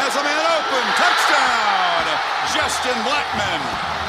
has a man open. Touchdown, Justin Blackmon.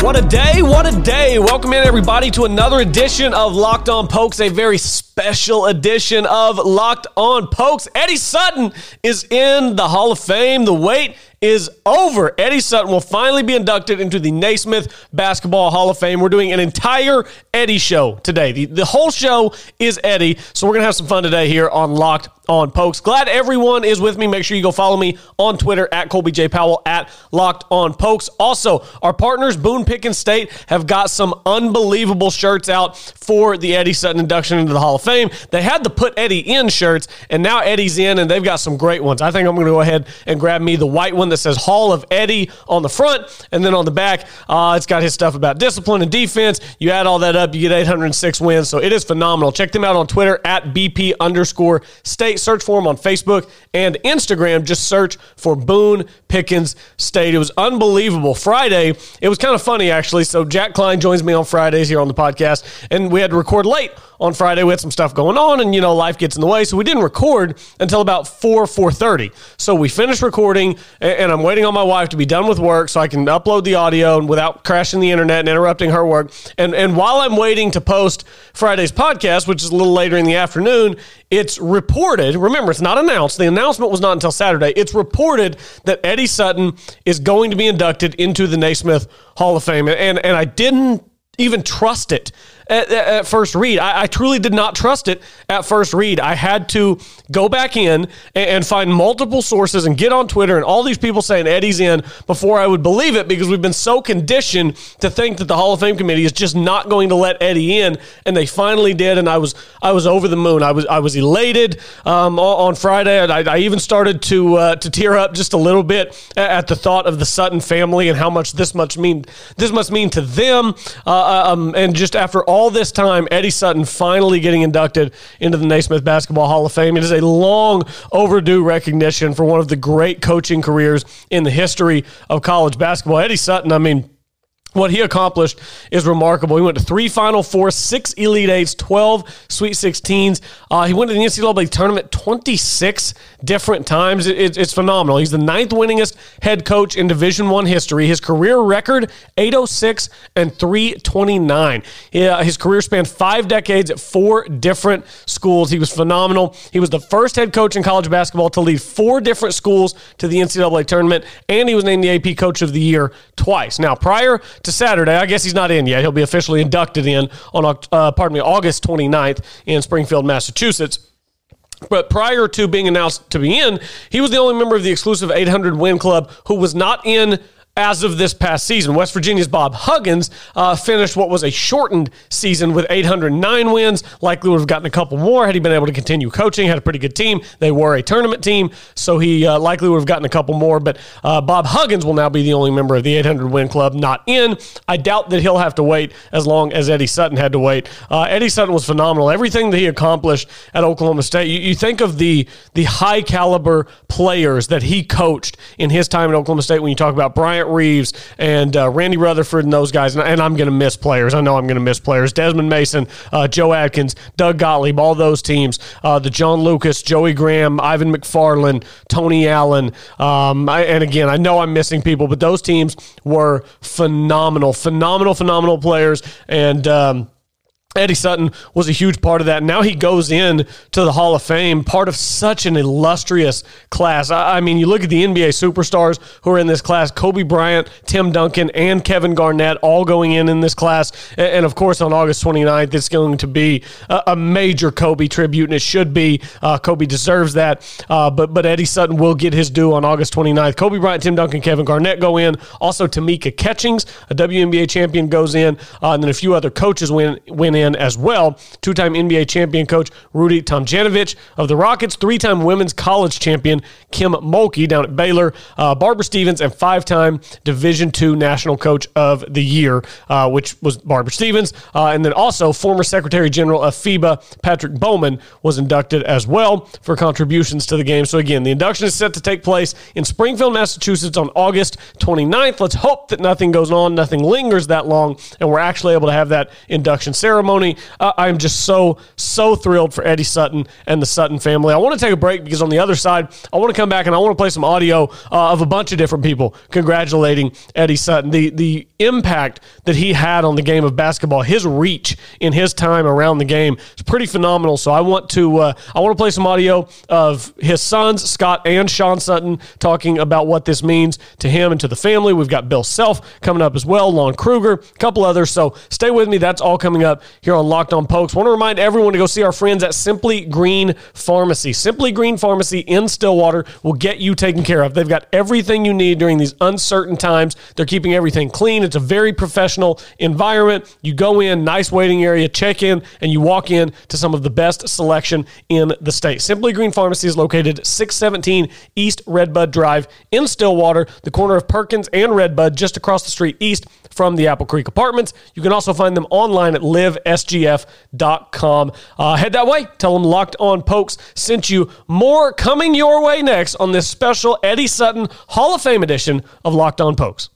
What a day, what a day. Welcome in, everybody, to another edition of Locked On Pokes, a very special edition of Locked On Pokes. Eddie Sutton is in the Hall of Fame. The wait is over. Eddie Sutton will finally be inducted into the Naismith Basketball Hall of Fame. We're doing an entire Eddie show today. The, the whole show is Eddie, so we're going to have some fun today here on Locked on Pokes. Glad everyone is with me. Make sure you go follow me on Twitter at Colby J. Powell at Locked on Pokes. Also, our partners, Boone Pickens State, have got some unbelievable shirts out for the Eddie Sutton induction into the Hall of Fame. They had the Put Eddie in shirts, and now Eddie's in, and they've got some great ones. I think I'm going to go ahead and grab me the white one that says Hall of Eddie on the front, and then on the back, uh, it's got his stuff about discipline and defense. You add all that up, you get 806 wins. So it is phenomenal. Check them out on Twitter at BP underscore state. Search for them on Facebook and Instagram. Just search for Boone Pickens State. It was unbelievable. Friday, it was kind of funny actually. So Jack Klein joins me on Fridays here on the podcast, and we had to record late on Friday. We had some stuff going on, and you know life gets in the way, so we didn't record until about four four thirty. So we finished recording, and I'm waiting on my wife to be done with work so I can upload the audio without crashing the internet and interrupting her work. And and while I'm waiting to post Friday's podcast, which is a little later in the afternoon, it's reported. Remember, it's not announced. The announcement was not until Saturday. It's reported that Eddie Sutton is going to be inducted into the Naismith Hall of Fame, and and I didn't even trust it at, at first read. I, I, truly did not trust it at first read. I had to go back in and, and, find multiple sources and get on Twitter and all these people saying Eddie's in before I would believe it because we've been so conditioned to think that the Hall of Fame committee is just not going to let Eddie in, and they finally did. And I was I was over the moon. I was I was elated um, on Friday. I, I, even started to uh, to tear up just a little bit at the thought of the Sutton family and how much this much mean this must mean to them. Uh, uh um, and just after all all this time, Eddie Sutton finally getting inducted into the Naismith Basketball Hall of Fame. It is a long overdue recognition for one of the great coaching careers in the history of college basketball. Eddie Sutton, I mean, what he accomplished is remarkable. He went to three Final Four, six Elite Eights, 12 Sweet 16s. Uh, he went to the NCAA tournament 26 different times. It, it, it's phenomenal. He's the ninth winningest head coach in Division One history. His career record, 806 and 329. Yeah, his career spanned five decades at four different schools. He was phenomenal. He was the first head coach in college basketball to lead four different schools to the NCAA tournament, and he was named the AP Coach of the Year twice. Now, prior to Saturday. I guess he's not in yet. He'll be officially inducted in on, uh, pardon me, August 29th in Springfield, Massachusetts. But prior to being announced to be in, he was the only member of the exclusive 800 win club who was not in as of this past season. West Virginia's Bob Huggins uh, finished what was a shortened season with 809 wins. Likely would have gotten a couple more had he been able to continue coaching. Had a pretty good team. They were a tournament team, so he uh, likely would have gotten a couple more. But uh, Bob Huggins will now be the only member of the 800 win club not in. I doubt that he'll have to wait as long as Eddie Sutton had to wait. Uh, Eddie Sutton was phenomenal. Everything that he accomplished at Oklahoma State. You, you think of the the high caliber players that he coached in his time at Oklahoma State when you talk about Bryant Reeves and uh, Randy Rutherford and those guys. And, and I'm going to miss players. I know I'm going to miss players. Desmond Mason, uh, Joe Adkins, Doug Gottlieb, all those teams. Uh, the John Lucas, Joey Graham, Ivan McFarland, Tony Allen. Um, I, and again, I know I'm missing people, but those teams were phenomenal, phenomenal, phenomenal players. And, um, Eddie Sutton was a huge part of that. Now he goes in to the Hall of Fame, part of such an illustrious class. I, mean, you look at the NBA superstars who are in this class: Kobe Bryant, Tim Duncan, and Kevin Garnett, all going in in this class. And, of course, on August 29th, it's going to be a, major Kobe tribute, and it should be. Uh, Kobe deserves that. Uh, but but Eddie Sutton will get his due on August 29th. Kobe Bryant, Tim Duncan, Kevin Garnett go in. Also, Tamika Catchings, a WNBA champion, goes in, uh, and then a few other coaches win win in in as well. Two time NBA champion coach Rudy Tomjanovich of the Rockets, three time women's college champion Kim Mulkey down at Baylor, uh, Barbara Stevens, and five time Division II national coach of the year, uh, which was Barbara Stevens. Uh, and then also former Secretary General of FIBA, Patrick Baumann, was inducted as well for contributions to the game. So again, the induction is set to take place in Springfield, Massachusetts on August 29th. Let's hope that nothing goes on, nothing lingers that long, and we're actually able to have that induction ceremony. Uh, I'm just so, so thrilled for Eddie Sutton and the Sutton family. I want to take a break because on the other side, I want to come back and I want to play some audio uh, of a bunch of different people congratulating Eddie Sutton. The, the impact that he had on the game of basketball, his reach in his time around the game is pretty phenomenal. So I want to, uh, I want to play some audio of his sons, Scott and Sean Sutton, talking about what this means to him and to the family. We've got Bill Self coming up as well, Lon Kruger, a couple others. So stay with me. That's all coming up here on Locked On Pokes. Want to remind everyone to go see our friends at Simply Green Pharmacy. Simply Green Pharmacy in Stillwater will get you taken care of. They've got everything you need during these uncertain times. They're keeping everything clean. It's a very professional environment. You go in, nice waiting area, check in, and you walk in to some of the best selection in the state. Simply Green Pharmacy is located 617 East Redbud Drive in Stillwater, the corner of Perkins and Redbud, just across the street east from the Apple Creek Apartments. You can also find them online at livesgf.com. Uh, head that way. Tell them Locked On Pokes sent you. More coming your way next on this special Eddie Sutton Hall of Fame edition of Locked On Pokes.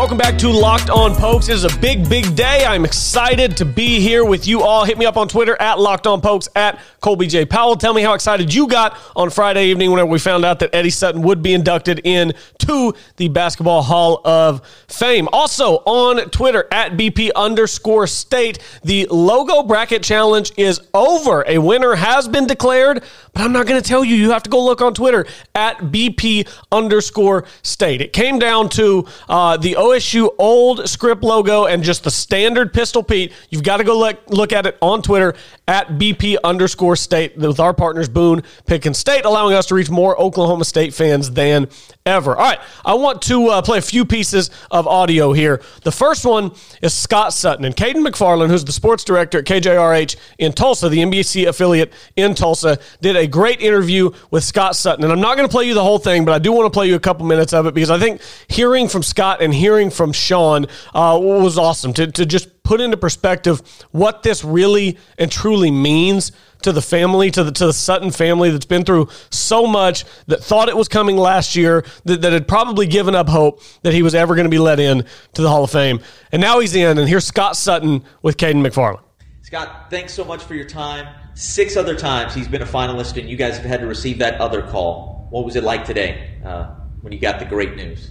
Welcome back to Locked On Pokes. It is a big, big day. I'm excited to be here with you all. Hit me up on Twitter at Locked On Pokes at Colby J. Powell. Tell me how excited you got on Friday evening whenever we found out that Eddie Sutton would be inducted into the Basketball Hall of Fame. Also on Twitter at BP underscore state, the logo bracket challenge is over. A winner has been declared, but I'm not going to tell you. You have to go look on Twitter at BP underscore state. It came down to uh, the OSU old script logo and just the standard Pistol Pete. You've got to go look, look at it on Twitter at BP underscore state with our partners Boone Pickens State, allowing us to reach more Oklahoma State fans than ever. All right, I want to uh, play a few pieces of audio here. The first one is Scott Sutton and Caden McFarland, who's the sports director at KJRH in Tulsa, the NBC affiliate in Tulsa, did a great interview with Scott Sutton. And I'm not going to play you the whole thing, but I do want to play you a couple minutes of it because I think hearing from Scott and hearing from Sean uh, was awesome to, to just put into perspective what this really and truly means to the family, to the to the Sutton family that's been through so much, that thought it was coming last year, that, that had probably given up hope that he was ever going to be let in to the Hall of Fame. And now he's in, and here's Scott Sutton with Caden McFarland. Scott, thanks so much for your time. Six other times he's been a finalist, and you guys have had to receive that other call. What was it like today uh, when you got the great news?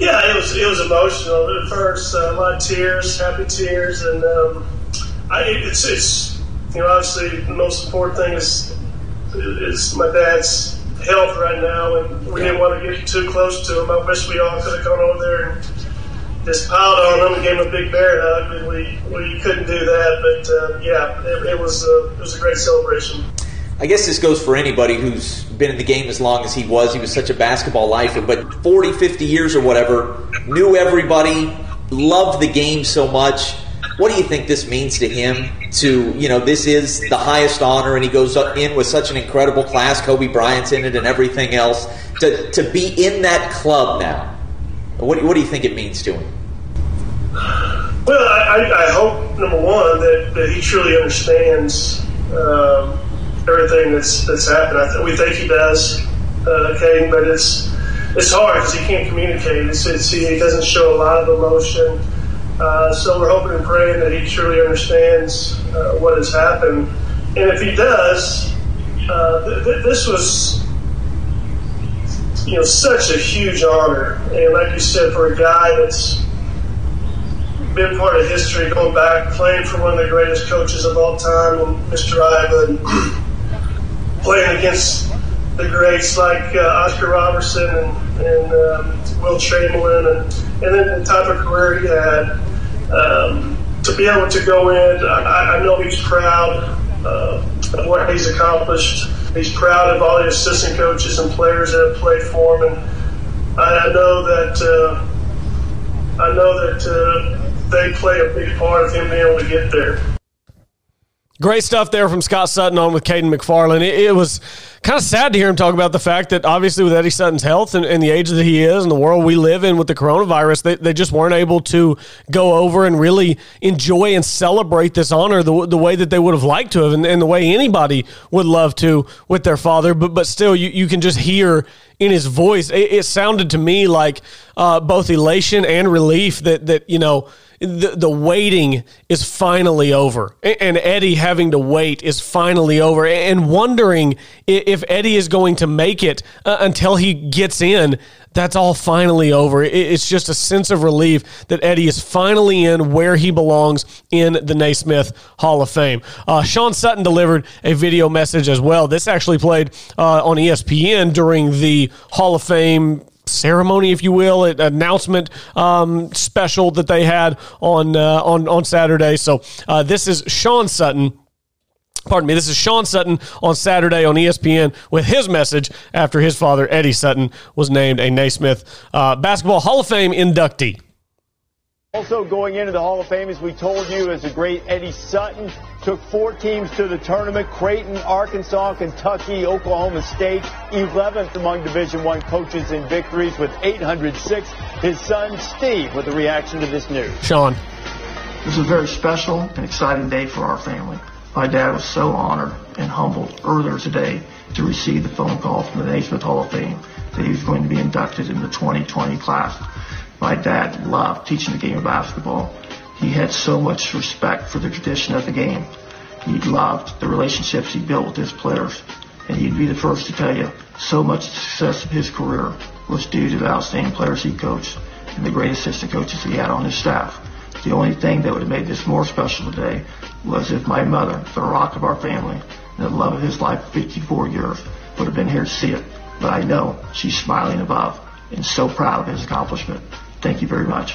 Yeah, it was it was emotional at first. Uh, a lot of tears, happy tears, and um, I, it's it's you know obviously the most important thing is is my dad's health right now, and we didn't want to get too close to him. I wish we all could have gone over there and just piled on him and gave him a big bear hug. We we couldn't do that, but uh, yeah, it, it was a, it was a great celebration. I guess this goes for anybody who's been in the game as long as he was. He was such a basketball lifer, but 40, 50 years or whatever, knew everybody, loved the game so much. What do you think this means to him? To, you know, this is the highest honor, and he goes in with such an incredible class. Kobe Bryant's in it and everything else. To, to be in that club now, what, what do you think it means to him? Well, I, I hope, number one, that, that he truly understands. Um, everything that's that's happened. Th- we think he does, uh, Caden, but it's it's hard because he can't communicate. It's, it's, he doesn't show a lot of emotion. Uh, so we're hoping and praying that he truly understands uh, what has happened. And if he does, uh, th- th- this was you know such a huge honor. And like you said, for a guy that's been part of history, going back, playing for one of the greatest coaches of all time, Mr. Iba playing against the greats like uh, Oscar Robertson and, and um, Wilt Chamberlain, and, and then the type of career he had. Um, to be able to go in, I, I know he's proud uh, of what he's accomplished. he's proud of all the assistant coaches and players that have played for him, and I, I know that uh, I know that uh, they play a big part of him being able to get there. Great stuff there from Scott Sutton on with Caden McFarland. It, it, was kind of sad to hear him talk about the fact that obviously with Eddie Sutton's health and, and, the age that he is and the world we live in with the coronavirus, they, they just weren't able to go over and really enjoy and celebrate this honor the, the way that they would have liked to have and, and the way anybody would love to with their father. But, but still, you, you can just hear in his voice, it, it sounded to me like uh, both elation and relief that, that you know, the, the waiting is finally over. And Eddie having to wait is finally over. And wondering if Eddie is going to make it uh, until he gets in. That's all finally over. It's just a sense of relief that Eddie is finally in where he belongs in the Naismith Hall of Fame. Uh, Sean Sutton delivered a video message as well. This actually played uh, on ESPN during the Hall of Fame ceremony, if you will, an announcement um, special that they had on uh, on on Saturday. So uh, this is Sean Sutton. Pardon me. This is Sean Sutton on Saturday on ESPN with his message after his father Eddie Sutton was named a Naismith uh, Basketball Hall of Fame inductee. Also going into the Hall of Fame, as we told you, is the great Eddie Sutton. Took four teams to the tournament, Creighton, Arkansas, Kentucky, Oklahoma State, 11th among Division One coaches in victories with 806. His son, Steve, with a reaction to this news. Sean. This is a very special and exciting day for our family. My dad was so honored and humbled earlier today to receive the phone call from the Naismith Hall of Fame that he was going to be inducted in the 2020 class. My dad loved teaching the game of basketball. He had so much respect for the tradition of the game. He loved the relationships he built with his players. And he'd be the first to tell you so much success of his career was due to the outstanding players he coached and the great assistant coaches he had on his staff. The only thing that would have made this more special today was if my mother, the rock of our family, and the love of his life for 54 years, would have been here to see it. But I know she's smiling above and so proud of his accomplishment. Thank you very much.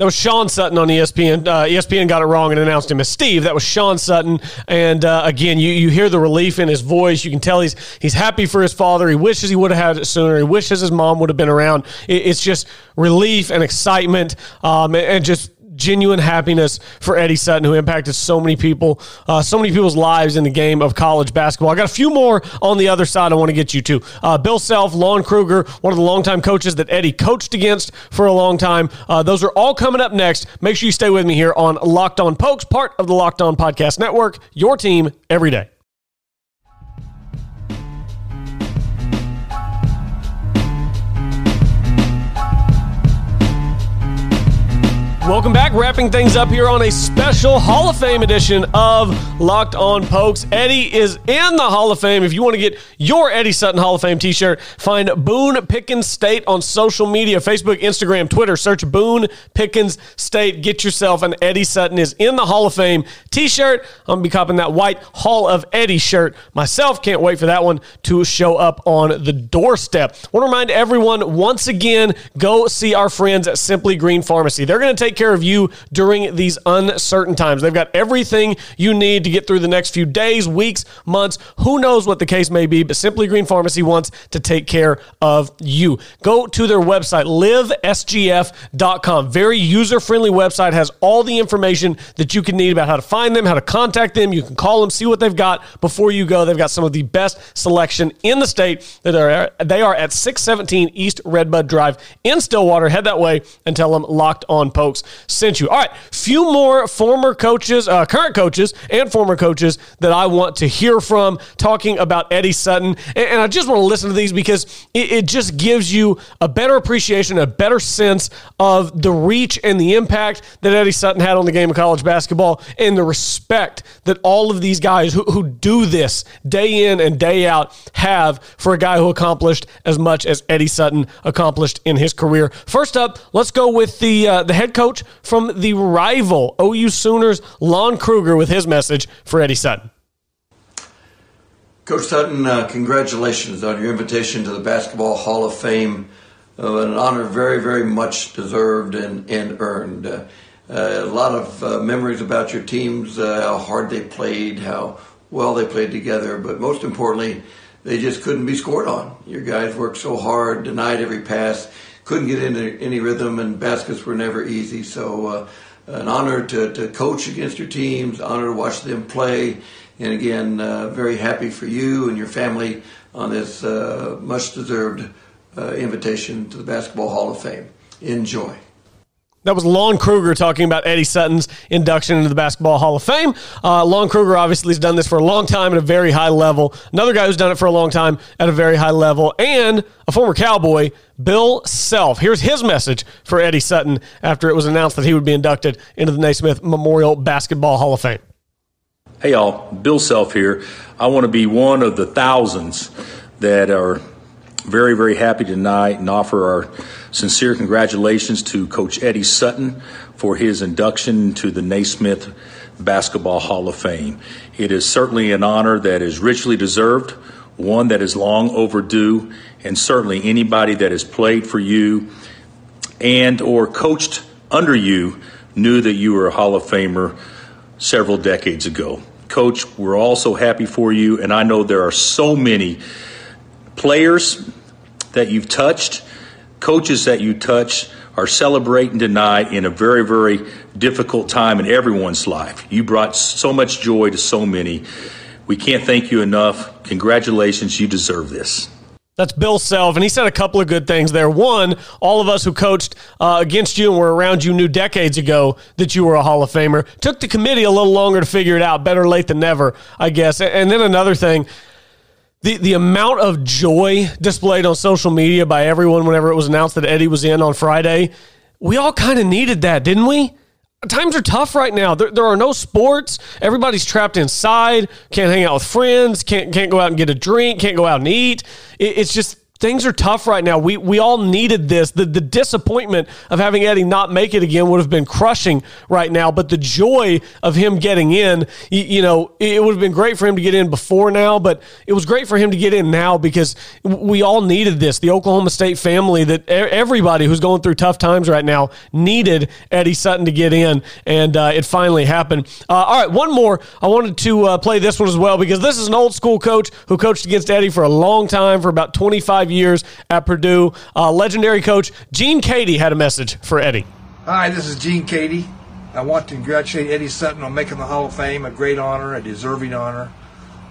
That was Sean Sutton on ESPN. Uh, ESPN got it wrong and announced him as Steve. That was Sean Sutton. And uh, again, you, you hear the relief in his voice. You can tell he's he's happy for his father. He wishes he would have had it sooner. He wishes his mom would have been around. It, it's just relief and excitement um, and, and just genuine happiness for Eddie Sutton, who impacted so many people, uh, so many people's lives in the game of college basketball. I got a few more on the other side I want to get you to. Uh, Bill Self, Lon Kruger, one of the longtime coaches that Eddie coached against for a long time. Uh, those are all coming up next. Make sure you stay with me here on Locked On Pokes, part of the Locked On Podcast Network, your team every day. Welcome back. Wrapping things up here on a special Hall of Fame edition of Locked On Pokes. Eddie is in the Hall of Fame. If you want to get your Eddie Sutton Hall of Fame t shirt, find Boone Pickens State on social media Facebook, Instagram, Twitter. Search Boone Pickens State. Get yourself an Eddie Sutton is in the Hall of Fame t shirt. I'm going to be copping that white Hall of Eddie shirt myself. Can't wait for that one to show up on the doorstep. want to remind everyone once again go see our friends at Simply Green Pharmacy. They're going to take care of you during these uncertain times. They've got everything you need to get through the next few days, weeks, months. Who knows what the case may be, but Simply Green Pharmacy wants to take care of you. Go to their website, livesgf.com. Very user friendly website, has all the information that you can need about how to find them, how to contact them. You can call them, see what they've got before you go. They've got some of the best selection in the state. That are, they are at 617 East Redbud Drive in Stillwater. Head that way and tell them locked on pokes sent you. All right, few more former coaches, uh, current coaches, and former coaches that I want to hear from talking about Eddie Sutton. And, and I just want to listen to these because it, it just gives you a better appreciation, a better sense of the reach and the impact that Eddie Sutton had on the game of college basketball and the respect that all of these guys who, who do this day in and day out have for a guy who accomplished as much as Eddie Sutton accomplished in his career. First up, let's go with the uh, the head coach from the rival OU Sooners, Lon Kruger, with his message for Eddie Sutton. Coach Sutton, uh, congratulations on your invitation to the Basketball Hall of Fame. Uh, an honor very, very much deserved and, and earned. Uh, a lot of uh, memories about your teams, uh, how hard they played, how well they played together, but most importantly, they just couldn't be scored on. Your guys worked so hard, denied every pass, couldn't get into any rhythm, and baskets were never easy. So, uh, an honor to, to coach against your teams, honor to watch them play, and again, uh, very happy for you and your family on this uh, much deserved uh, invitation to the Basketball Hall of Fame. Enjoy. That was Lon Kruger talking about Eddie Sutton's induction into the Basketball Hall of Fame. Uh, Lon Kruger obviously has done this for a long time at a very high level. Another guy who's done it for a long time at a very high level, and a former Cowboy, Bill Self. Here's his message for Eddie Sutton after it was announced that he would be inducted into the Naismith Memorial Basketball Hall of Fame. Hey, y'all, Bill Self here. I want to be one of the thousands that are very, very happy tonight and offer our sincere congratulations to Coach Eddie Sutton for his induction to the Naismith Basketball Hall of Fame. It is certainly an honor that is richly deserved, one that is long overdue, and certainly anybody that has played for you and or coached under you knew that you were a Hall of Famer several decades ago. Coach, we're all so happy for you, and I know there are so many players that you've touched, coaches that you touch are celebrating tonight in a very, very difficult time in everyone's life. You brought so much joy to so many. We can't thank you enough. Congratulations, you deserve this. That's Bill Self, and he said a couple of good things there. One, all of us who coached uh, against you and were around you knew decades ago that you were a Hall of Famer. Took the committee a little longer to figure it out. Better late than never, I guess. And then another thing, the the amount of joy displayed on social media by everyone whenever it was announced that Eddie was in on Friday, we all kind of needed that, didn't we? Times are tough right now. There, there are no sports. Everybody's trapped inside. Can't hang out with friends. Can't can't go out and get a drink. Can't go out and eat. It, it's just things are tough right now. We we all needed this. The the disappointment of having Eddie not make it again would have been crushing right now. But the joy of him getting in, you, you, know, it would have been great for him to get in before now. But it was great for him to get in now because we all needed this. The Oklahoma State family, that everybody who's going through tough times right now, needed Eddie Sutton to get in, and uh, it finally happened. Uh, all right, one more. I wanted to uh, play this one as well because this is an old school coach who coached against Eddie for a long time, for about twenty five years at Purdue. Uh, legendary coach Gene Keady had a message for Eddie. Hi, this is Gene Keady. I want to congratulate Eddie Sutton on making the Hall of Fame. A great honor, a deserving honor.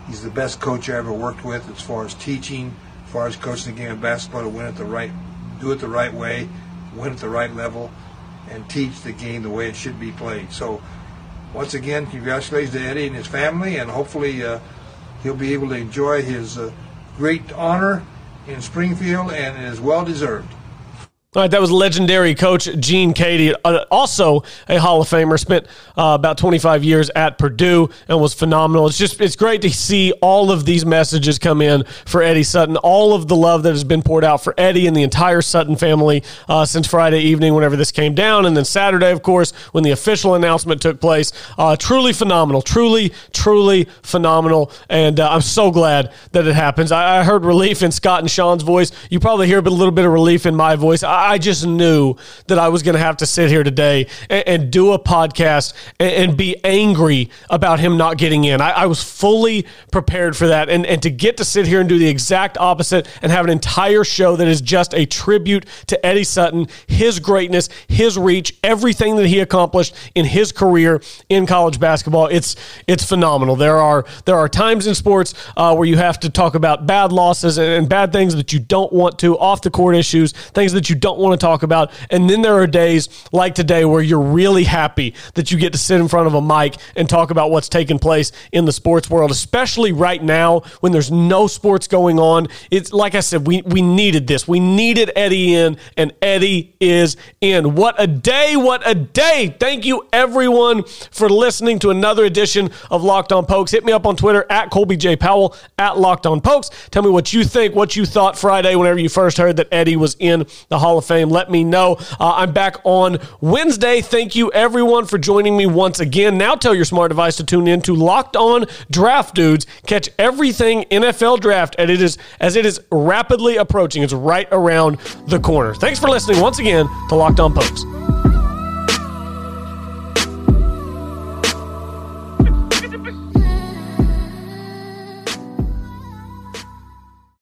He's the best coach I ever worked with as far as teaching, as far as coaching the game of basketball to win it the right, do it the right way, win at the right level, and teach the game the way it should be played. So, once again, congratulations to Eddie and his family, and hopefully uh, he'll be able to enjoy his uh, great honor in Springfield, and it is well deserved. All right, that was legendary coach Gene Keady, uh, also a Hall of Famer. Spent uh, about 25 years at Purdue and was phenomenal. It's just it's great to see all of these messages come in for Eddie Sutton. All of the love that has been poured out for Eddie and the entire Sutton family uh, since Friday evening, whenever this came down, and then Saturday, of course, when the official announcement took place. Uh, truly phenomenal, truly, truly phenomenal, and uh, I'm so glad that it happens. I, I, heard relief in Scott and Sean's voice. You probably hear a little bit of relief in my voice. I just knew that I was going to have to sit here today and, and do a podcast and, and, be angry about him not getting in. I, I, was fully prepared for that. And, and to get to sit here and do the exact opposite and have an entire show that is just a tribute to Eddie Sutton, his greatness, his reach, everything that he accomplished in his career in college basketball, it's it's phenomenal. There are there are times in sports uh, where you have to talk about bad losses and, and bad things that you don't want to, off the court issues, things that you don't want to talk about. And then there are days like today where you're really happy that you get to sit in front of a mic and talk about what's taking place in the sports world, especially right now when there's no sports going on. It's like I said, we, we needed this. We needed Eddie in, and Eddie is in. What a day! What a day! Thank you, everyone, for listening to another edition of Locked On Pokes. Hit me up on Twitter at Colby J. Powell, at Locked On Pokes. Tell me what you think, what you thought Friday whenever you first heard that Eddie was in the Hall of Fame. Let me know. Uh, I'm back on Wednesday. Thank you, everyone, for joining me once again. Now tell your smart device to tune in to Locked On Draft Dudes. Catch everything NFL draft and it is as it is rapidly approaching. It's right around the corner. Thanks for listening once again to Locked On Pokes.